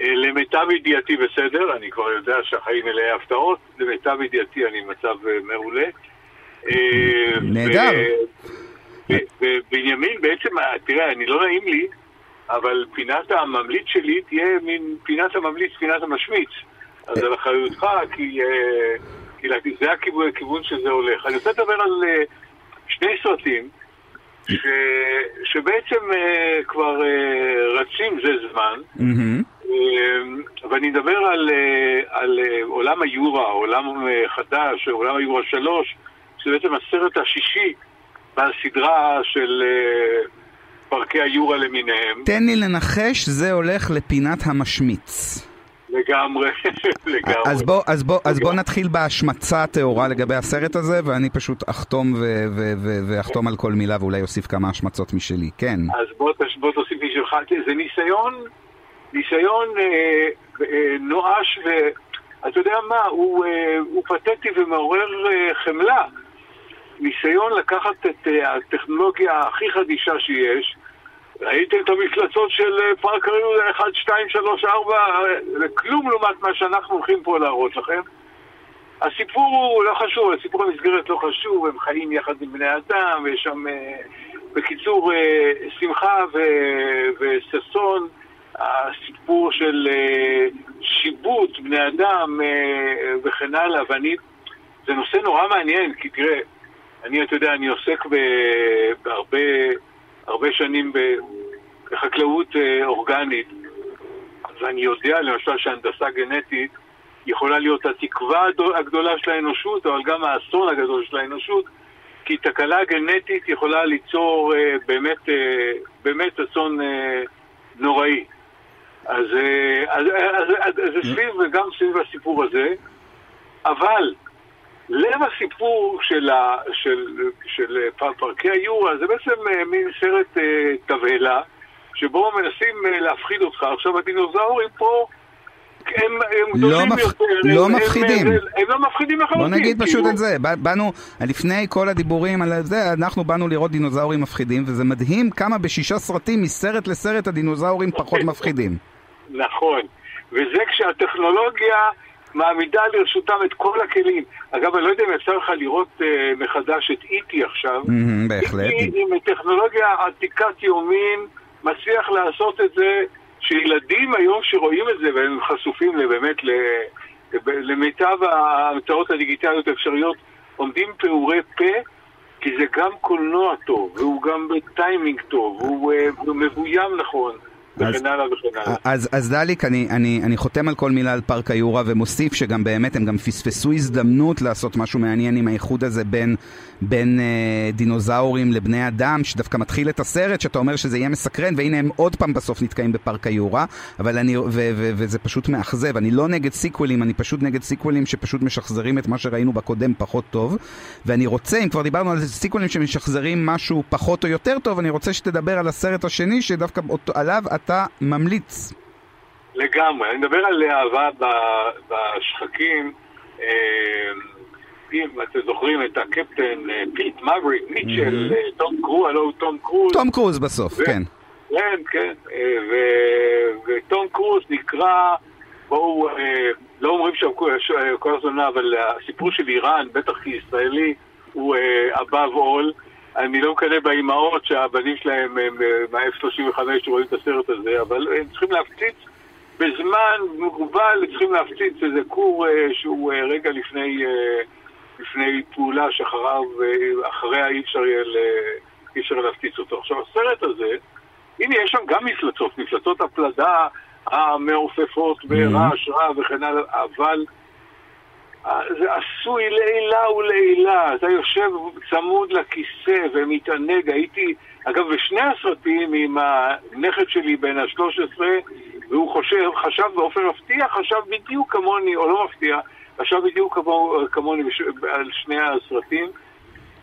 למיטב ידיעתי בסדר, אני כבר יודע שהחיים מלאי הפתעות, למיטב ידיעתי אני במצב מעולה. נהדר. ובנימין בעצם, תראה, אני לא נעים לי, אבל פינת הממליץ שלי תהיה מין פינת הממליץ, פינת המשמיץ. אז על אחריותך, כי, כי זה הכיוון, שזה הולך. אני רוצה לדבר על שני סרטים ש, שבעצם כבר רצים זה זמן. ואני אדבר על, על עולם היורה, עולם חדש, עולם היורה 3, שזה בעצם הסרט השישי בסדרה של פארקי היורה למיניהם. תן לי לנחש, זה הולך לפינת המשמיץ. לגמרי, לגמרי. אז בוא, אז בוא, אז בוא נתחיל בהשמצה הטהורה לגבי הסרט הזה, ואני פשוט אחתום ו- ו- ו- ואחתום על כל מילה ואולי אוסיף כמה השמצות משלי, כן. אז בוא, בוא תוסיף משלך, זה ניסיון, ניסיון אה, אה, נואש, ואתה יודע מה, הוא, אה, הוא פתטי ומעורר אה, חמלה. ניסיון לקחת את אה, הטכנולוגיה הכי חדישה שיש, ראיתם את המפלצות של פארק הריו 1, 2, 3, 4, זה כלום לעומת מה שאנחנו הולכים פה להראות לכם. הסיפור הוא לא חשוב, הסיפור המסגרת לא חשוב, הם חיים יחד עם בני אדם, ויש שם, בקיצור, שמחה וששון, הסיפור של שיבוט בני אדם וכן הלאה, ואני, זה נושא נורא מעניין, כי תראה, אני, אתה יודע, אני עוסק בהרבה... הרבה שנים בחקלאות אורגנית, ואני יודע למשל שהנדסה גנטית יכולה להיות התקווה הגדולה של האנושות, אבל גם האסון הגדול של האנושות, כי תקלה גנטית יכולה ליצור באמת, באמת אסון נוראי. אז, אז, אז, אז זה סביב וגם סביב הסיפור הזה, אבל לב הסיפור של, ה, של, של פארקי היורה זה בעצם מין סרט תבהלה, שבו מנסים להפחיד אותך. עכשיו הדינוזאורים פה הם, הם גדולים לא מפ... יותר. לא הם, מפחידים. הם, הם, הם לא מפחידים לחלוטין. בוא נגיד פשוט את זה. באנו, לפני כל הדיבורים על זה, אנחנו באנו לראות דינוזאורים מפחידים, וזה מדהים כמה בשישה סרטים, מסרט לסרט, הדינוזאורים פחות מפחידים. נכון. וזה כשהטכנולוגיה... מעמידה לרשותם את כל הכלים. אגב, אני לא יודע אם אפשר לך לראות uh, מחדש את איטי עכשיו. Mm-hmm, בהחלט. איטי עם טכנולוגיה עתיקת יומין מצליח לעשות את זה, שילדים היום שרואים את זה והם חשופים באמת למיטב ההמצאות הדיגיטליות האפשריות, עומדים פעורי פה. כי זה גם קולנוע טוב, והוא גם בטיימינג טוב, והוא, והוא מבוים נכון. וכן הלאה וכן הלאה. אז, אז דליק, אני, אני, אני חותם על כל מילה על פארק היורה ומוסיף שגם באמת הם גם פספסו הזדמנות לעשות משהו מעניין עם האיחוד הזה בין, בין אה, דינוזאורים לבני אדם, שדווקא מתחיל את הסרט, שאתה אומר שזה יהיה מסקרן, והנה הם עוד פעם בסוף נתקעים בפארק היורה, אבל אני, ו, ו, ו, וזה פשוט מאכזב. אני לא נגד סיקוולים, אני פשוט נגד סיקוולים שפשוט משחזרים את מה שראינו בקודם פחות טוב, ואני רוצה, אם כבר דיברנו על סיקוולים שמשחזרים משהו פחות או יותר טוב, אני רוצה שתדבר על הסרט השני, שדווקא עליו אתה ממליץ. לגמרי, אני מדבר על אהבה בשחקים. אם אתם זוכרים את הקפטן פיט מאווריק מיטשל, תום קרוז, הלו הוא תום קרוז. תום קרוז בסוף, כן. כן, כן. ותום קרוז נקרא, בואו, לא אומרים שם כל הזמן, אבל הסיפור של איראן, בטח כישראלי, הוא above all. אני לא מקנא באימהות שהבנים שלהם הם מה-F35 שרואים את הסרט הזה, אבל הם צריכים להפציץ בזמן מוגבל, צריכים להפציץ איזה כור שהוא רגע לפני, לפני פעולה שאחריו, אחריה אי אפשר יהיה אי אפשר להפציץ אותו. עכשיו, הסרט הזה, הנה, יש שם גם מפלצות, מפלצות הפלדה המעופפות ברעש רע וכן הלאה, אבל זה עשוי לעילה ולעילה. אתה יושב צמוד לכיסא ומתענג. הייתי, אגב, בשני הסרטים עם הנכד שלי בן ה-13, והוא חושב, חשב באופן מפתיע, חשב בדיוק כמוני, או לא מפתיע, חשב בדיוק כמוני על שני הסרטים.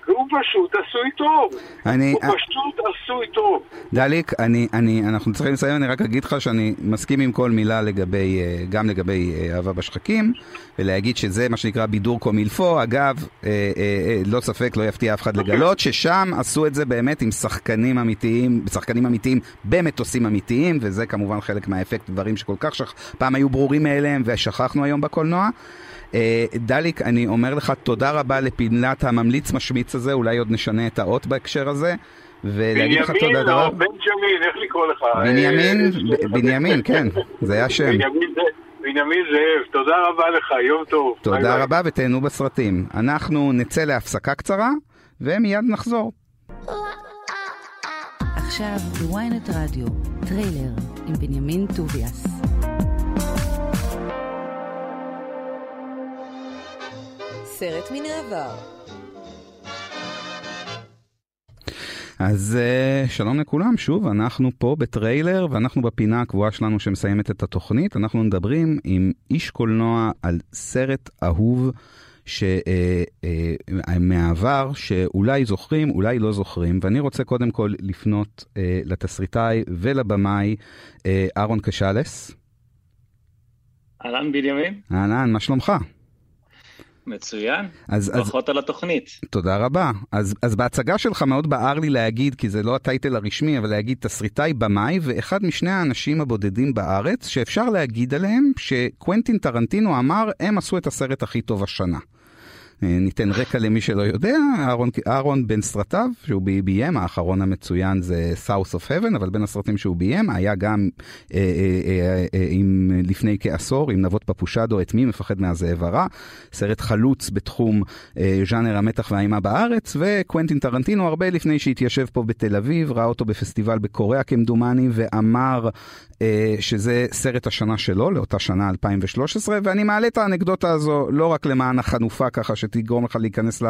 והוא פשוט עשוי טוב. אני... הוא פשוט עשוי טוב. דליק, אני, אני, אנחנו צריכים לסיים, אני רק אגיד לך שאני מסכים עם כל מילה לגבי, אה, גם לגבי אה, אהבה בשחקים, ולהגיד שזה מה שנקרא בידור קומילפו. אגב, אה, אה, אה, לא ספק, לא יפתיע אף אחד לגלות, ששם עשו את זה באמת עם שחקנים אמיתיים, שחקנים אמיתיים במטוסים אמיתיים, וזה כמובן חלק מהאפקט, דברים שכל כך שכ... פעם היו ברורים מאליהם ושכחנו היום בקולנוע. אה, דליק, אני אומר לך תודה רבה לפינת הממליץ משמיץ הזה, אולי עוד נשנה את האות בהקשר הזה. ולהגיד לך תודה בנימין או בנג'מין, איך לקרוא לך? בנימין, אה, בנימין, כן, זה היה שם. בנימין זאב, בנימין זאב, תודה רבה לך, יום טוב. תודה ביי. רבה ותהנו בסרטים. אנחנו נצא להפסקה קצרה, ומיד נחזור. עכשיו בוויינט רדיו, טריילר עם בנימין טוביאס. סרט מן העבר. אז uh, שלום לכולם, שוב, אנחנו פה בטריילר, ואנחנו בפינה הקבועה שלנו שמסיימת את התוכנית. אנחנו מדברים עם איש קולנוע על סרט אהוב ש, uh, uh, מהעבר, שאולי זוכרים, אולי לא זוכרים, ואני רוצה קודם כל לפנות uh, לתסריטאי ולבמאי uh, אהרון קשלס. אהלן בנימין, אהלן, מה שלומך? מצוין, אז, אז ברכות על התוכנית. תודה רבה. אז, אז בהצגה שלך מאוד בער לי להגיד, כי זה לא הטייטל הרשמי, אבל להגיד תסריטאי במאי, ואחד משני האנשים הבודדים בארץ, שאפשר להגיד עליהם שקוונטין טרנטינו אמר, הם עשו את הסרט הכי טוב השנה. אה, ניתן רקע למי שלא יודע, אהרון, אהרון בין סרטיו, שהוא ביים, האחרון המצוין זה South of Heaven, אבל בין הסרטים שהוא ביים, היה גם אה, אה, אה, אה, עם, לפני כעשור, עם נבות פפושדו, את מי מפחד מהזאב הרע, סרט חלוץ בתחום אה, ז'אנר המתח והאימה בארץ, וקוונטין טרנטינו הרבה לפני שהתיישב פה בתל אביב, ראה אותו בפסטיבל בקוריאה כמדומני, ואמר אה, שזה סרט השנה שלו, לאותה שנה 2013, ואני מעלה את האנקדוטה הזו לא רק למען החנופה ככה שתגרום לך להיכנס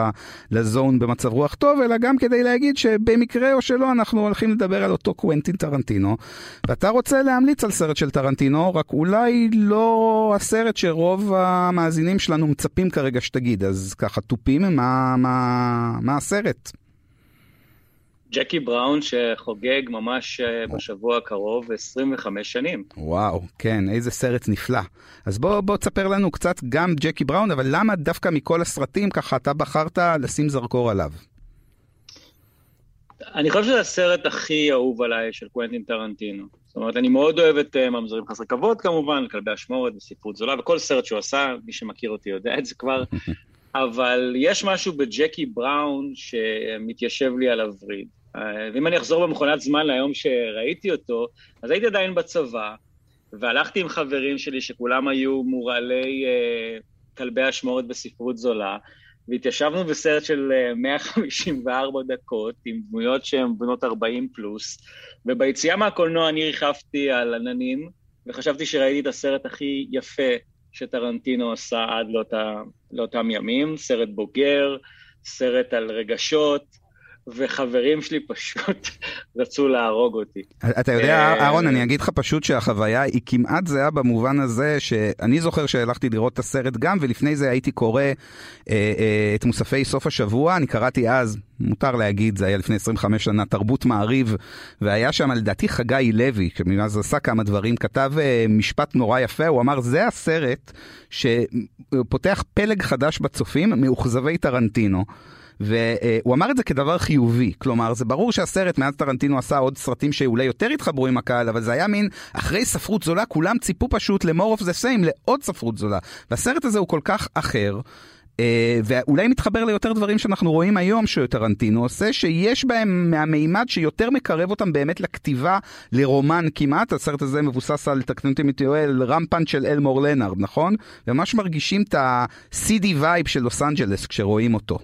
לזון במצב רוח טוב, אלא גם כדי להגיד שבמקרה או שלא אנחנו הולכים לדבר על אותו קוונטין טרנטינו, ואתה רוצה להמליץ על סרט של טרנטינו, רק אולי לא הסרט שרוב המאזינים שלנו מצפים כרגע שתגיד, אז ככה תופים, מה, מה, מה הסרט? ג'קי בראון שחוגג ממש אה, בשבוע הקרוב 25 שנים. וואו, כן, איזה סרט נפלא. אז בוא, בוא תספר לנו קצת גם ג'קי בראון, אבל למה דווקא מכל הסרטים ככה אתה בחרת לשים זרקור עליו? אני חושב שזה הסרט הכי אהוב עליי של קוונטין טרנטינו. זאת אומרת, אני מאוד אוהב את uh, ממזרים חסרי כבוד כמובן, כלבי אשמורת וספרות זולה, וכל סרט שהוא עשה, מי שמכיר אותי יודע את זה כבר, אבל יש משהו בג'קי בראון שמתיישב לי על הווריד. ואם אני אחזור במכונת זמן ליום שראיתי אותו, אז הייתי עדיין בצבא, והלכתי עם חברים שלי שכולם היו מורעלי uh, כלבי אשמורת בספרות זולה, והתיישבנו בסרט של 154 דקות, עם דמויות שהן בנות 40 פלוס, וביציאה מהקולנוע אני ריחפתי על עננים, וחשבתי שראיתי את הסרט הכי יפה שטרנטינו עשה עד לאותה, לאותם ימים, סרט בוגר, סרט על רגשות, וחברים שלי פשוט רצו להרוג אותי. אתה יודע, אהרון, אני אגיד לך פשוט שהחוויה היא כמעט זהה במובן הזה שאני זוכר שהלכתי לראות את הסרט גם, ולפני זה הייתי קורא אה, אה, את מוספי סוף השבוע, אני קראתי אז, מותר להגיד, זה היה לפני 25 שנה, תרבות מעריב, והיה שם לדעתי חגי לוי, שמאז עשה כמה דברים, כתב אה, משפט נורא יפה, הוא אמר, זה הסרט שפותח פלג חדש בצופים, מאוכזבי טרנטינו. והוא אמר את זה כדבר חיובי, כלומר זה ברור שהסרט מאז טרנטינו עשה עוד סרטים שאולי יותר התחברו עם הקהל, אבל זה היה מין אחרי ספרות זולה כולם ציפו פשוט ל-more of the same, לעוד ספרות זולה. והסרט הזה הוא כל כך אחר. אה, ואולי מתחבר ליותר דברים שאנחנו רואים היום שטרנטינו עושה, שיש בהם מהמימד שיותר מקרב אותם באמת לכתיבה, לרומן כמעט. הסרט הזה מבוסס על, תקנו אותי אם טועה, Rum Punch של אלמור לנארד, נכון? וממש מרגישים את ה-seedy vibe של לוס אנג'לס כשרואים אותו.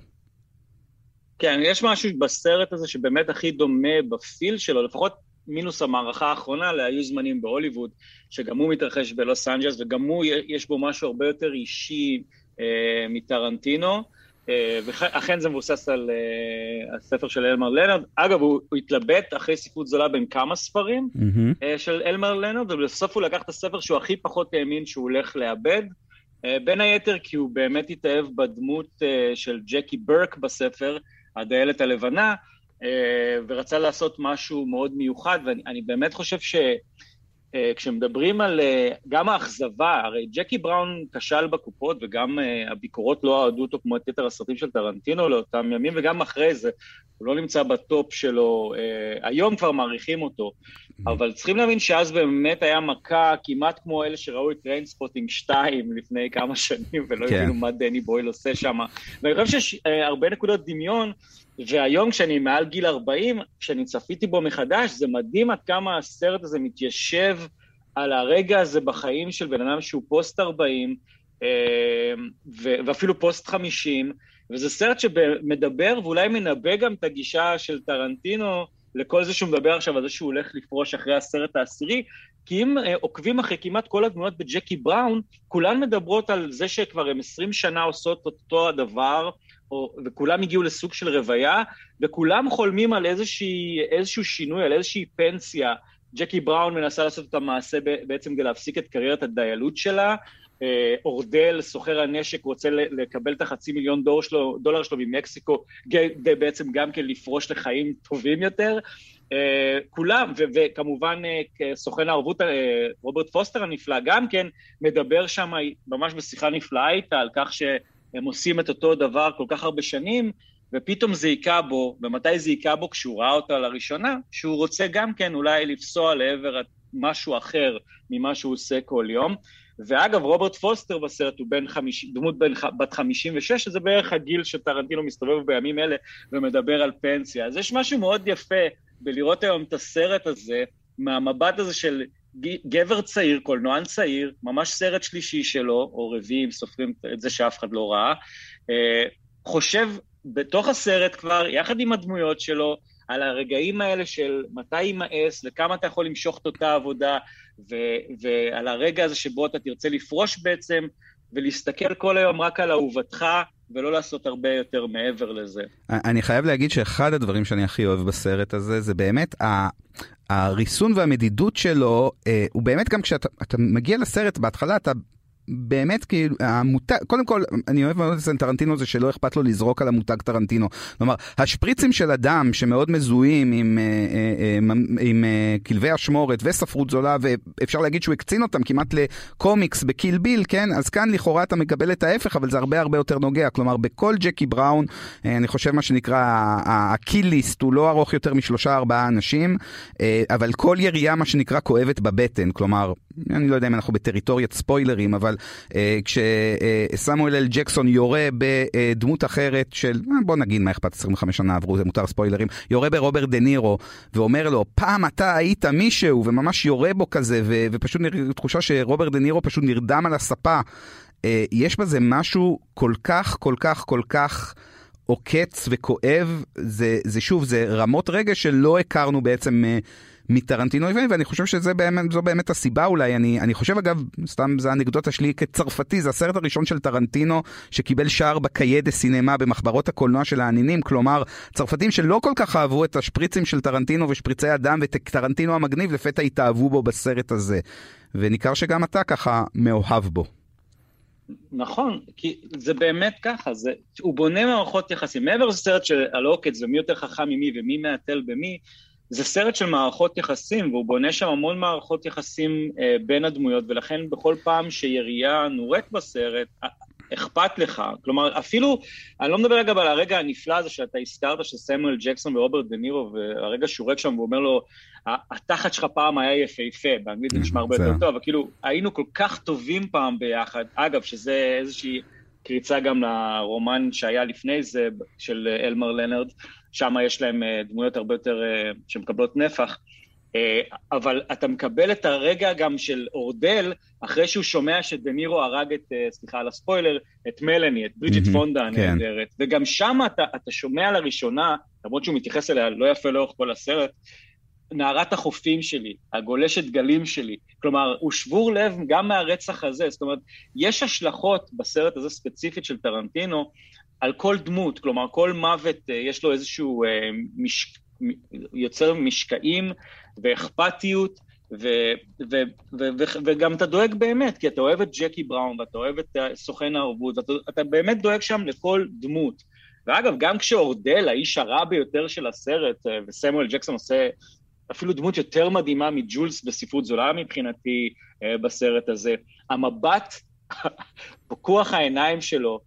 כן, יש משהו בסרט הזה שבאמת הכי דומה ב-feel שלו, לפחות מינוס המערכה האחרונה להיו זמנים בהוליווד, שגם הוא מתרחש בלוס אנג'לס, וגם הוא, יש בו משהו הרבה יותר אישי אה, מטרנטינו, אה, ואכן זה מבוסס על אה, הספר של אלמר לנרד. אגב, הוא, הוא התלבט אחרי ספרות זולה בין כמה ספרים mm-hmm. אה, של אלמר לנרד, ובסוף הוא לקח את הספר שהוא הכי פחות האמין שהוא הולך לאבד. בין היתר כי הוא באמת התאהב בדמות של ג'קי ברק בספר, הדיילת הלבנה, ורצה לעשות משהו מאוד מיוחד, ואני באמת חושב ש... אה, כשמדברים על אה, גם האכזבה, הרי ג'קי בראון כשל בקופות וגם אה, הביקורות לא אהדו אותו כמו את יתר הסרטים של טרנטינו לאותם ימים, וגם אחרי זה, הוא לא נמצא בטופ שלו, היום כבר מעריכים אותו, אבל צריכים להבין שאז באמת היה מכה כמעט כמו אלה שראו את טריינספוטינג 2 לפני כמה שנים ולא כן. הבינו מה דני בויל עושה שם, ואני חושב שיש הרבה נקודות דמיון, והיום כשאני מעל גיל 40, כשאני צפיתי בו מחדש, זה מדהים עד כמה הסרט הזה מתיישב על הרגע הזה בחיים של בן אדם שהוא פוסט 40, אה, ואפילו פוסט 50, וזה סרט שמדבר ואולי מנבא גם את הגישה של טרנטינו לכל זה שהוא מדבר עכשיו על זה שהוא הולך לפרוש אחרי הסרט העשירי, כי אם אה, עוקבים אחרי כמעט כל הדמויות בג'קי בראון, כולן מדברות על זה שכבר הם 20 שנה עושות אותו הדבר, או, וכולם הגיעו לסוג של רוויה, וכולם חולמים על איזושהי, איזשהו שינוי, על איזושהי פנסיה. ג'קי בראון מנסה לעשות את המעשה בעצם כדי להפסיק את קריירת הדיילות שלה, אורדל, סוחר הנשק, רוצה לקבל את החצי מיליון דולר שלו, דולר שלו ממקסיקו, כדי בעצם גם כן לפרוש לחיים טובים יותר. אה, כולם, וכמובן אה, סוכן הערבות רוברט פוסטר הנפלא, גם כן מדבר שם ממש בשיחה נפלאה איתה על כך ש... הם עושים את אותו דבר כל כך הרבה שנים, ופתאום זה היכה בו, ומתי זה היכה בו? כשהוא ראה אותו לראשונה, שהוא רוצה גם כן אולי לפסוע לעבר משהו אחר ממה שהוא עושה כל יום. ואגב, רוברט פוסטר בסרט הוא בן חמיש, דמות בין, בת 56, שזה בערך הגיל שטרנטינו מסתובב בימים אלה ומדבר על פנסיה. אז יש משהו מאוד יפה בלראות היום את הסרט הזה, מהמבט הזה של גבר צעיר, קולנוען צעיר, ממש סרט שלישי שלו, או רביעי, אם סופרים את זה שאף אחד לא ראה, אה, חושב בתוך הסרט כבר, יחד עם הדמויות שלו, על הרגעים האלה של מתי יימאס, לכמה אתה יכול למשוך את אותה עבודה, ו- ועל הרגע הזה שבו אתה תרצה לפרוש בעצם, ולהסתכל כל היום רק על אהובתך, ולא לעשות הרבה יותר מעבר לזה. אני חייב להגיד שאחד הדברים שאני הכי אוהב בסרט הזה, זה באמת הריסון והמדידות שלו, אה, הוא באמת גם כשאתה מגיע לסרט בהתחלה, אתה באמת כאילו המותג קודם כל אני אוהב מאוד את טרנטינו זה שלא אכפת לו לזרוק על המותג טרנטינו. כלומר השפריצים של אדם שמאוד מזוהים עם, אה, אה, עם, עם, עם כלבי אשמורת וספרות זולה ואפשר להגיד שהוא הקצין אותם כמעט לקומיקס בקיל ביל כן? אז כאן לכאורה אתה מקבל את ההפך אבל זה הרבה הרבה יותר נוגע. כלומר בכל ג'קי בראון אני חושב מה שנקרא הקיליסט הוא לא ארוך יותר משלושה ארבעה אנשים אבל כל ירייה מה שנקרא כואבת בבטן. כלומר אני לא יודע אם אנחנו בטריטוריית ספוילרים אבל אה, כשסמואל אל ג'קסון יורה בדמות אחרת של, אה, בוא נגיד מה אכפת, 25 שנה עברו, זה מותר ספוילרים, יורה ברוברט דה נירו ואומר לו, פעם אתה היית מישהו, וממש יורה בו כזה, ו- ופשוט תחושה שרוברט דה נירו פשוט נרדם על הספה. אה, יש בזה משהו כל כך, כל כך, כל כך... עוקץ וכואב, זה, זה שוב, זה רמות רגש שלא הכרנו בעצם מטרנטינו יווני, ואני חושב שזו באמת, באמת הסיבה אולי. אני, אני חושב אגב, סתם זו אנקדוטה שלי כצרפתי, זה הסרט הראשון של טרנטינו שקיבל שער בקיה דה סינמה במחברות הקולנוע של העניינים, כלומר, צרפתים שלא כל כך אהבו את השפריצים של טרנטינו ושפריצי הדם ואת טרנטינו המגניב, לפתע התאהבו בו בסרט הזה. וניכר שגם אתה ככה מאוהב בו. נכון, כי זה באמת ככה, זה, הוא בונה מערכות יחסים. מעבר לסרט של הלוקט זה מי יותר חכם ממי ומי מהתל במי, זה סרט של מערכות יחסים, והוא בונה שם המון מערכות יחסים אה, בין הדמויות, ולכן בכל פעם שירייה נורית בסרט, אה, אכפת לך. כלומר, אפילו, אני לא מדבר אגב על הרגע הנפלא הזה שאתה הזכרת, של סמואל ג'קסון ורוברט דה נירו, והרגע שהוא ריק שם ואומר לו, התחת שלך פעם היה יפהפה, באנגלית זה נשמע הרבה יותר טוב, אבל כאילו, היינו כל כך טובים פעם ביחד. אגב, שזה איזושהי קריצה גם לרומן שהיה לפני זה, של אלמר לנרד. שם יש להם אה, דמויות הרבה יותר אה, שמקבלות נפח. אה, אבל אתה מקבל את הרגע גם של אורדל, אחרי שהוא שומע שדנירו הרג את, סליחה על הספוילר, את מלאני, את ברידג'ט mm-hmm, פונדה כן. הנהדרת, כן. וגם שם אתה, אתה שומע לראשונה, למרות שהוא מתייחס אליה לא יפה לאורך כל הסרט, נערת החופים שלי, הגולשת גלים שלי. כלומר, הוא שבור לב גם מהרצח הזה. זאת אומרת, יש השלכות בסרט הזה ספציפית של טרנטינו, על כל דמות, כלומר כל מוות אה, יש לו איזשהו אה, מש... יוצר משקעים ואכפתיות, ו, ו, ו, ו, וגם אתה דואג באמת, כי אתה אוהב את ג'קי בראון ואתה אוהב את סוכן הערבות, אתה, אתה באמת דואג שם לכל דמות. ואגב, גם כשאורדל, האיש הרע ביותר של הסרט, אה, וסמואל ג'קסון עושה אפילו דמות יותר מדהימה מג'ולס בספרות זולה מבחינתי אה, בסרט הזה, המבט, פקוח העיניים שלו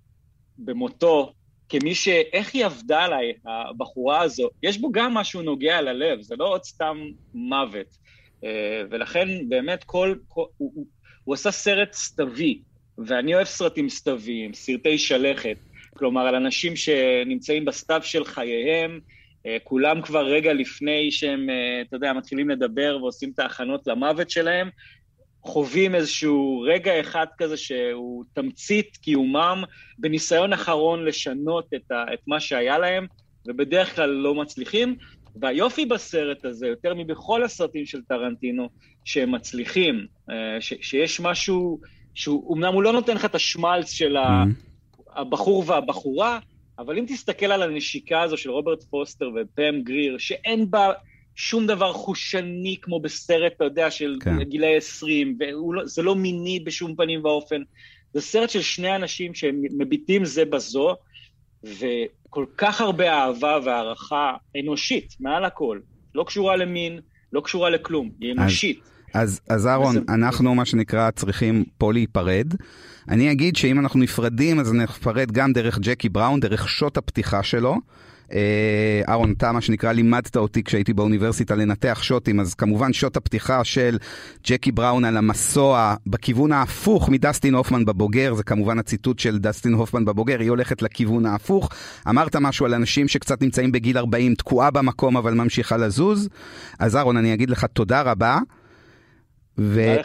במותו, כמי ש... איך היא עבדה עליי, הבחורה הזו, יש בו גם משהו נוגע ללב, זה לא עוד סתם מוות. אה, ולכן באמת כל... כל הוא, הוא, הוא עשה סרט סתווי, ואני אוהב סרטים סתוויים, סרטי שלכת, כלומר על אנשים שנמצאים בסתיו של חייהם, כולם כבר רגע לפני שהם, אה, אתה יודע, מתחילים לדבר ועושים את ההכנות למוות שלהם, חווים איזשהו רגע אחד כזה שהוא תמצית קיומם, בניסיון אחרון לשנות את, ה, את מה שהיה להם, ובדרך כלל לא מצליחים. והיופי בסרט הזה, יותר מבכל הסרטים של טרנטינו, שהם מצליחים, אה, ש, שיש משהו שהוא, אמנם הוא לא נותן לך את השמלץ של mm-hmm. הבחור והבחורה, אבל אם תסתכל על הנשיקה הזו של רוברט פוסטר ופם גריר, שאין בה שום דבר חושני כמו בסרט, אתה יודע, של כן. גילאי 20, וזה לא מיני בשום פנים ואופן. זה סרט של שני אנשים שמביטים זה בזו, וכל כך הרבה אהבה והערכה אנושית, מעל הכל. לא קשורה למין, לא קשורה לכלום, היא אנושית. אז, אז אהרון, וזה... אנחנו מה שנקרא צריכים פה להיפרד. אני אגיד שאם אנחנו נפרדים, אז נפרד גם דרך ג'קי בראון, דרך שוט הפתיחה שלו. אה, אהרון, אתה מה שנקרא לימדת אותי כשהייתי באוניברסיטה לנתח שוטים, אז כמובן שוט הפתיחה של ג'קי בראון על המסוע בכיוון ההפוך מדסטין הופמן בבוגר, זה כמובן הציטוט של דסטין הופמן בבוגר, היא הולכת לכיוון ההפוך. אמרת משהו על אנשים שקצת נמצאים בגיל 40, תקועה במקום אבל ממשיכה לזוז. אז אהרון, אני אגיד לך תודה רבה. ו-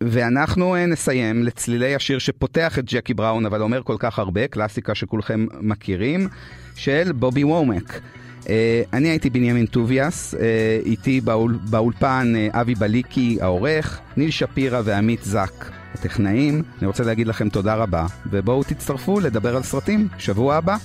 ואנחנו אה, נסיים לצלילי השיר שפותח את ג'קי בראון, אבל אומר כל כך הרבה, קלאסיקה שכולכם מכירים, של בובי וומק. Uh, אני הייתי בנימין טוביאס, uh, איתי באול, באולפן uh, אבי בליקי העורך, ניל שפירא ועמית זק הטכנאים. אני רוצה להגיד לכם תודה רבה, ובואו תצטרפו לדבר על סרטים שבוע הבא.